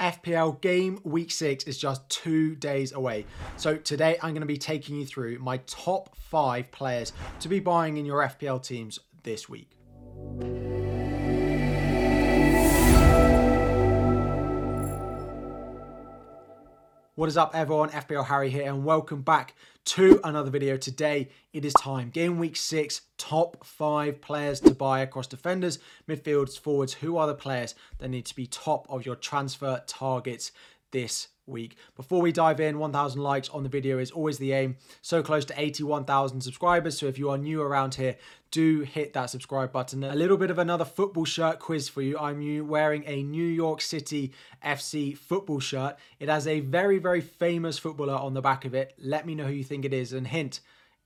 FPL game week six is just two days away. So today I'm going to be taking you through my top five players to be buying in your FPL teams this week. What is up everyone, FPL Harry here and welcome back to another video. Today it is time, game week 6, top 5 players to buy across defenders, midfielders, forwards. Who are the players that need to be top of your transfer targets this week. Before we dive in, 1,000 likes on the video is always the aim. So close to 81,000 subscribers. So if you are new around here, do hit that subscribe button. A little bit of another football shirt quiz for you. I'm wearing a New York City FC football shirt. It has a very, very famous footballer on the back of it. Let me know who you think it is. And hint,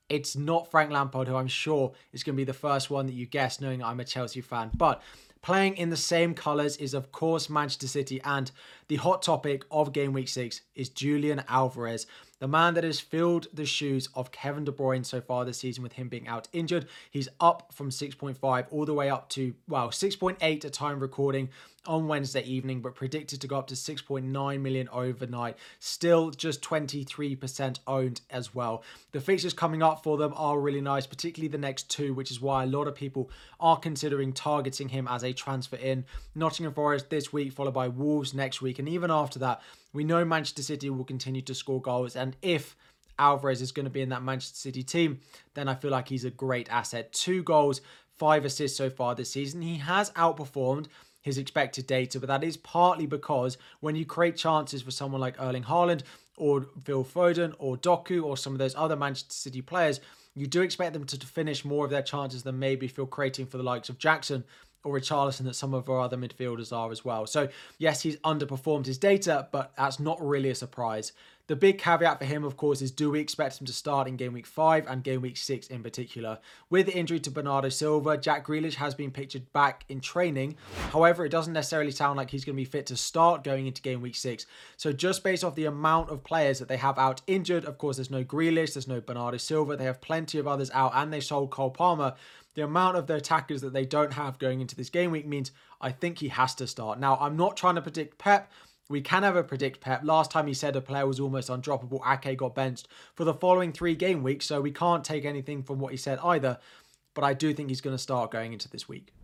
it's not Frank Lampard, who I'm sure is going to be the first one that you guess, knowing I'm a Chelsea fan. But Playing in the same colours is, of course, Manchester City, and the hot topic of game week six is Julian Alvarez, the man that has filled the shoes of Kevin De Bruyne so far this season with him being out injured. He's up from 6.5 all the way up to, well, 6.8 at time recording on Wednesday evening, but predicted to go up to 6.9 million overnight. Still just 23% owned as well. The fixtures coming up for them are really nice, particularly the next two, which is why a lot of people are considering targeting him as a transfer in. Nottingham Forest this week, followed by Wolves next week, and even after that, we know Manchester City will continue to score goals, and if Alvarez is going to be in that Manchester City team, then I feel like he's a great asset. Two goals, five assists so far this season. He has outperformed his expected data, but that is partly because when you create chances for someone like Erling Haaland or Phil Foden or Doku or some of those other Manchester City players, you do expect them to finish more of their chances than maybe Phil creating for the likes of Jackson or Richarlison that some of our other midfielders are as well. So, yes, he's underperformed his data, but that's not really a surprise. The big caveat for him, of course, is do we expect him to start in game week five and game week six in particular? With the injury to Bernardo Silva, Jack Grealish has been pictured back in training. However, it doesn't necessarily sound like he's going to be fit to start going into game week six. So, just based off the amount of players that they have out injured, of course, there's no Grealish, there's no Bernardo Silva, they have plenty of others out, and they sold Cole Palmer the amount of the attackers that they don't have going into this game week means I think he has to start. Now, I'm not trying to predict Pep. We can never predict Pep. Last time he said a player was almost undroppable, Ake got benched for the following three game weeks, so we can't take anything from what he said either. But I do think he's going to start going into this week.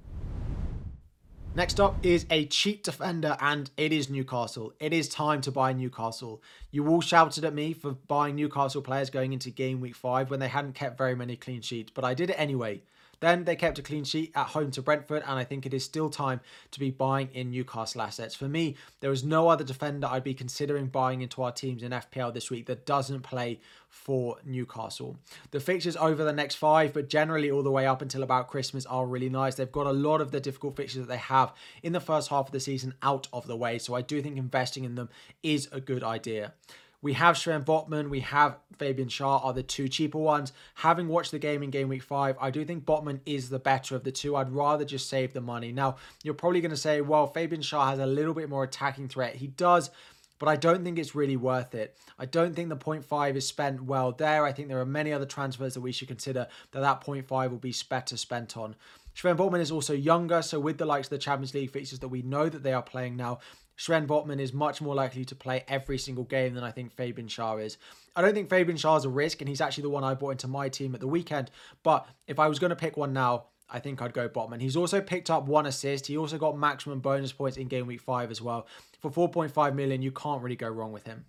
Next up is a cheap defender, and it is Newcastle. It is time to buy Newcastle. You all shouted at me for buying Newcastle players going into game week five when they hadn't kept very many clean sheets, but I did it anyway. Then they kept a clean sheet at home to Brentford, and I think it is still time to be buying in Newcastle assets. For me, there is no other defender I'd be considering buying into our teams in FPL this week that doesn't play for Newcastle. The fixtures over the next five, but generally all the way up until about Christmas, are really nice. They've got a lot of the difficult fixtures that they have in the first half of the season out of the way, so I do think investing in them is a good idea. We have Sven Botman, we have Fabian Schär are the two cheaper ones. Having watched the game in game week five, I do think Botman is the better of the two. I'd rather just save the money. Now, you're probably going to say, well, Fabian Schär has a little bit more attacking threat. He does, but I don't think it's really worth it. I don't think the 0.5 is spent well there. I think there are many other transfers that we should consider that that 0.5 will be better spent on. Sven Botman is also younger, so with the likes of the Champions League fixtures that we know that they are playing now, Sven Botman is much more likely to play every single game than I think Fabian Schär is. I don't think Fabian Schär is a risk, and he's actually the one I brought into my team at the weekend. But if I was going to pick one now, I think I'd go Botman. He's also picked up one assist. He also got maximum bonus points in game week five as well. For 4.5 million, you can't really go wrong with him.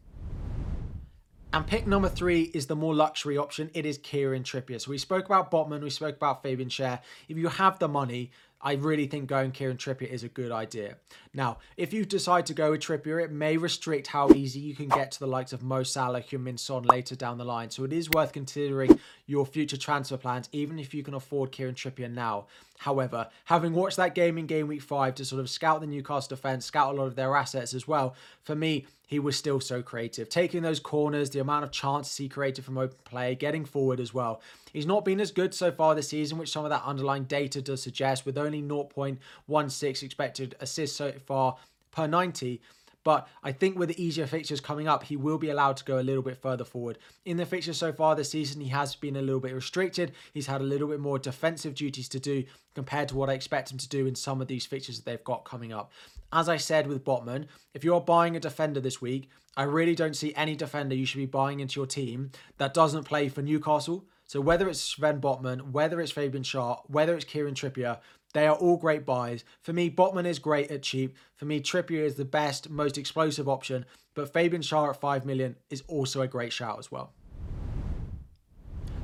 And pick number three is the more luxury option. It is Kieran Trippier. So we spoke about Botman, we spoke about Fabian Schär. If you have the money, I really think going Kieran Trippier is a good idea. Now, if you decide to go with Trippier, it may restrict how easy you can get to the likes of Mo Salah, Heung-min Son later down the line. So it is worth considering your future transfer plans, even if you can afford Kieran Trippier now. However, having watched that game in game week five to sort of scout the Newcastle defence, scout a lot of their assets as well, for me, he was still so creative. Taking those corners, the amount of chances he created from open play, getting forward as well. He's not been as good so far this season, which some of that underlying data does suggest, with only 0.16 expected assists so far per 90. But I think with the easier fixtures coming up, he will be allowed to go a little bit further forward. In the fixtures so far this season, he has been a little bit restricted. He's had a little bit more defensive duties to do compared to what I expect him to do in some of these fixtures that they've got coming up. As I said with Botman, if you're buying a defender this week, I really don't see any defender you should be buying into your team that doesn't play for Newcastle. So whether it's Sven Botman, whether it's Fabian Schär, whether it's Kieran Trippier, they are all great buys. For me, Botman is great at cheap. For me, Trippier is the best, most explosive option. But Fabian Schär at 5 million is also a great shout as well.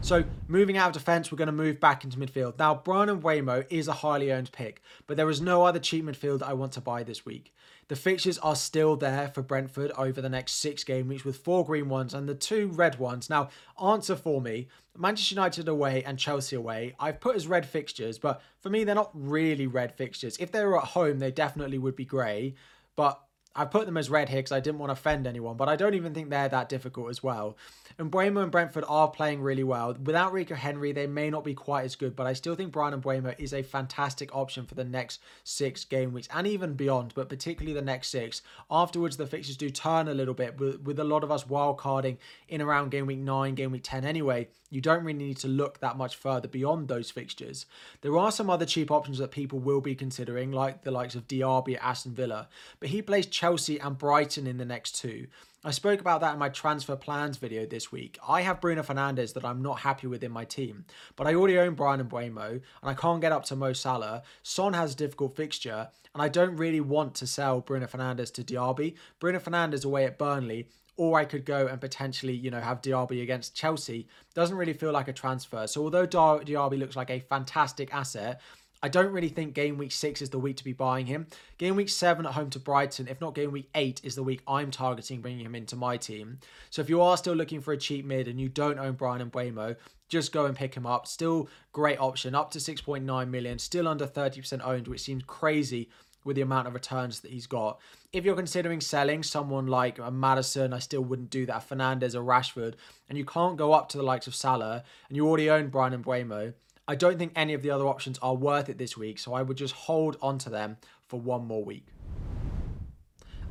So moving out of defence, we're going to move back into midfield. Now, Bryan Mbeumo is a highly owned pick, but there is no other cheap midfield I want to buy this week. The fixtures are still there for Brentford over the next six game weeks with four green ones and the two red ones. Now, answer for me Manchester United away and Chelsea away, I've put as red fixtures, but for me, they're not really red fixtures. If they were at home, they definitely would be grey, but I put them as red here because I didn't want to offend anyone, but I don't even think they're that difficult as well. And Mbeumo and Brentford are playing really well. Without Rico Henry, they may not be quite as good, but I still think Bryan Mbeumo is a fantastic option for the next six game weeks and even beyond, but particularly the next six. Afterwards, the fixtures do turn a little bit with, with a lot of us wildcarding in around game week nine, game week 10 anyway. You don't really need to look that much further beyond those fixtures. There are some other cheap options that people will be considering, like the likes of Diaby at Aston Villa, but he plays and Brighton in the next two. I spoke about that in my transfer plans video this week. I have Bruno Fernandes that I'm not happy with in my team, but I already own Bryan Mbeumo and I can't get up to Mo Salah. Son has a difficult fixture and I don't really want to sell Bruno Fernandes to Diaby. Bruno Fernandes away at Burnley or I could go and potentially, you know, have Diaby against Chelsea. Doesn't really feel like a transfer. So although Diaby looks like a fantastic asset, I don't really think game week six is the week to be buying him. Game week seven at home to Brighton, if not game week eight, is the week I'm targeting bringing him into my team. So if you are still looking for a cheap mid and you don't own Bryan and Mbeumo, just go and pick him up. Still great option, up to 6.9 million, still under 30% owned, which seems crazy with the amount of returns that he's got. If you're considering selling someone like a Maddison, I still wouldn't do that. Fernandes or Rashford, and you can't go up to the likes of Salah, and you already own Bryan and Mbeumo. I don't think any of the other options are worth it this week, so I would just hold on to them for one more week.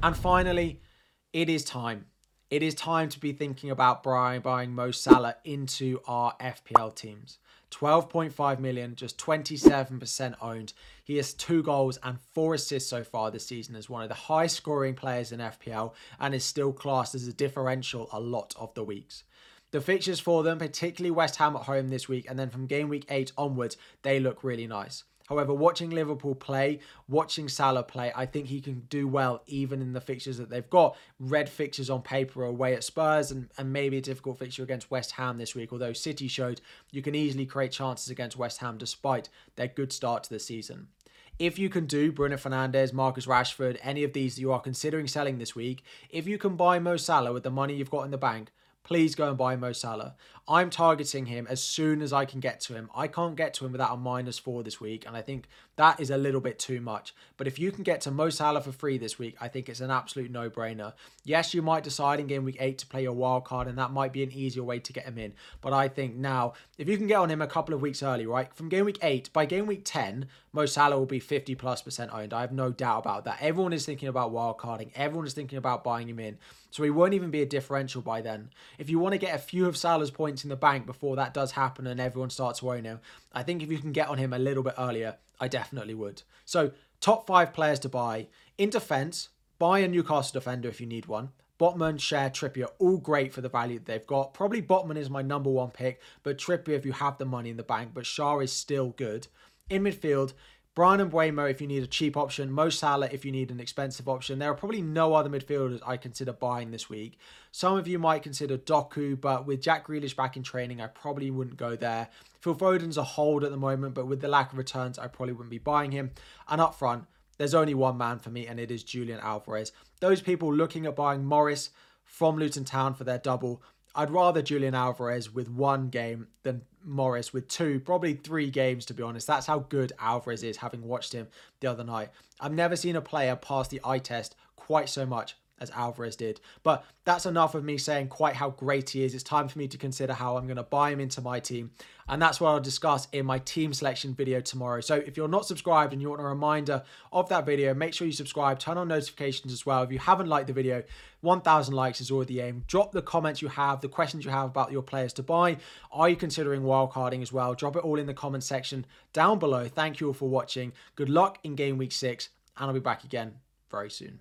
And finally, it is time. It is time to be thinking about buying, buying Mo Salah into our FPL teams. 12.5 million, just 27% owned. He has two goals and four assists so far this season as one of the high scoring players in FPL and is still classed as a differential a lot of the weeks. The fixtures for them, particularly West Ham at home this week, and then from game week 8 onwards, they look really nice. However, watching Liverpool play, watching Salah play, I think he can do well even in the fixtures that they've got. Red fixtures on paper away at Spurs and, and maybe a difficult fixture against West Ham this week, although City showed you can easily create chances against West Ham despite their good start to the season. If you can do Bruno Fernandes, Marcus Rashford, any of these that you are considering selling this week, if you can buy Mo Salah with the money you've got in the bank, please go and buy Mo Salah. I'm targeting him as soon as I can get to him. I can't get to him without a minus four this week, and I think that is a little bit too much. But if you can get to Mo Salah for free this week, I think it's an absolute no brainer. Yes, you might decide in game week eight to play your wild card, and that might be an easier way to get him in. But I think now, if you can get on him a couple of weeks early, right, from game week eight, by game week 10, Mo Salah will be 50 plus percent owned. I have no doubt about that. Everyone is thinking about wild carding, everyone is thinking about buying him in. So he won't even be a differential by then. If you want to get a few of Salah's points in the bank before that does happen and everyone starts worrying him, I think if you can get on him a little bit earlier, I definitely would. So top five players to buy. In defence, buy a Newcastle defender if you need one. Botman, Schär, Trippier, all great for the value that they've got. Probably Botman is my number one pick, but Trippier if you have the money in the bank, but Schär is still good. In midfield, Bryan Mbeumo if you need a cheap option, Mo Salah if you need an expensive option. There are probably no other midfielders I consider buying this week. Some of you might consider Doku, but with Jack Grealish back in training, I probably wouldn't go there. Phil Foden's a hold at the moment, but with the lack of returns, I probably wouldn't be buying him. And up front, there's only one man for me, and it is Julian Alvarez. Those people looking at buying Morris from Luton Town for their double, I'd rather Julian Alvarez with one game than Morris with two, probably three games, to be honest. That's how good Alvarez is, having watched him the other night. I've never seen a player pass the eye test quite so much as Alvarez did. But that's enough of me saying quite how great he is. It's time for me to consider how I'm going to buy him into my team. And that's what I'll discuss in my team selection video tomorrow. So if you're not subscribed and you want a reminder of that video, make sure you subscribe, turn on notifications as well. If you haven't liked the video, 1,000 likes is already the aim. Drop the comments you have, the questions you have about your players to buy. Are you considering wildcarding as well? Drop it all in the comment section down below. Thank you all for watching. Good luck in game week six, and I'll be back again very soon.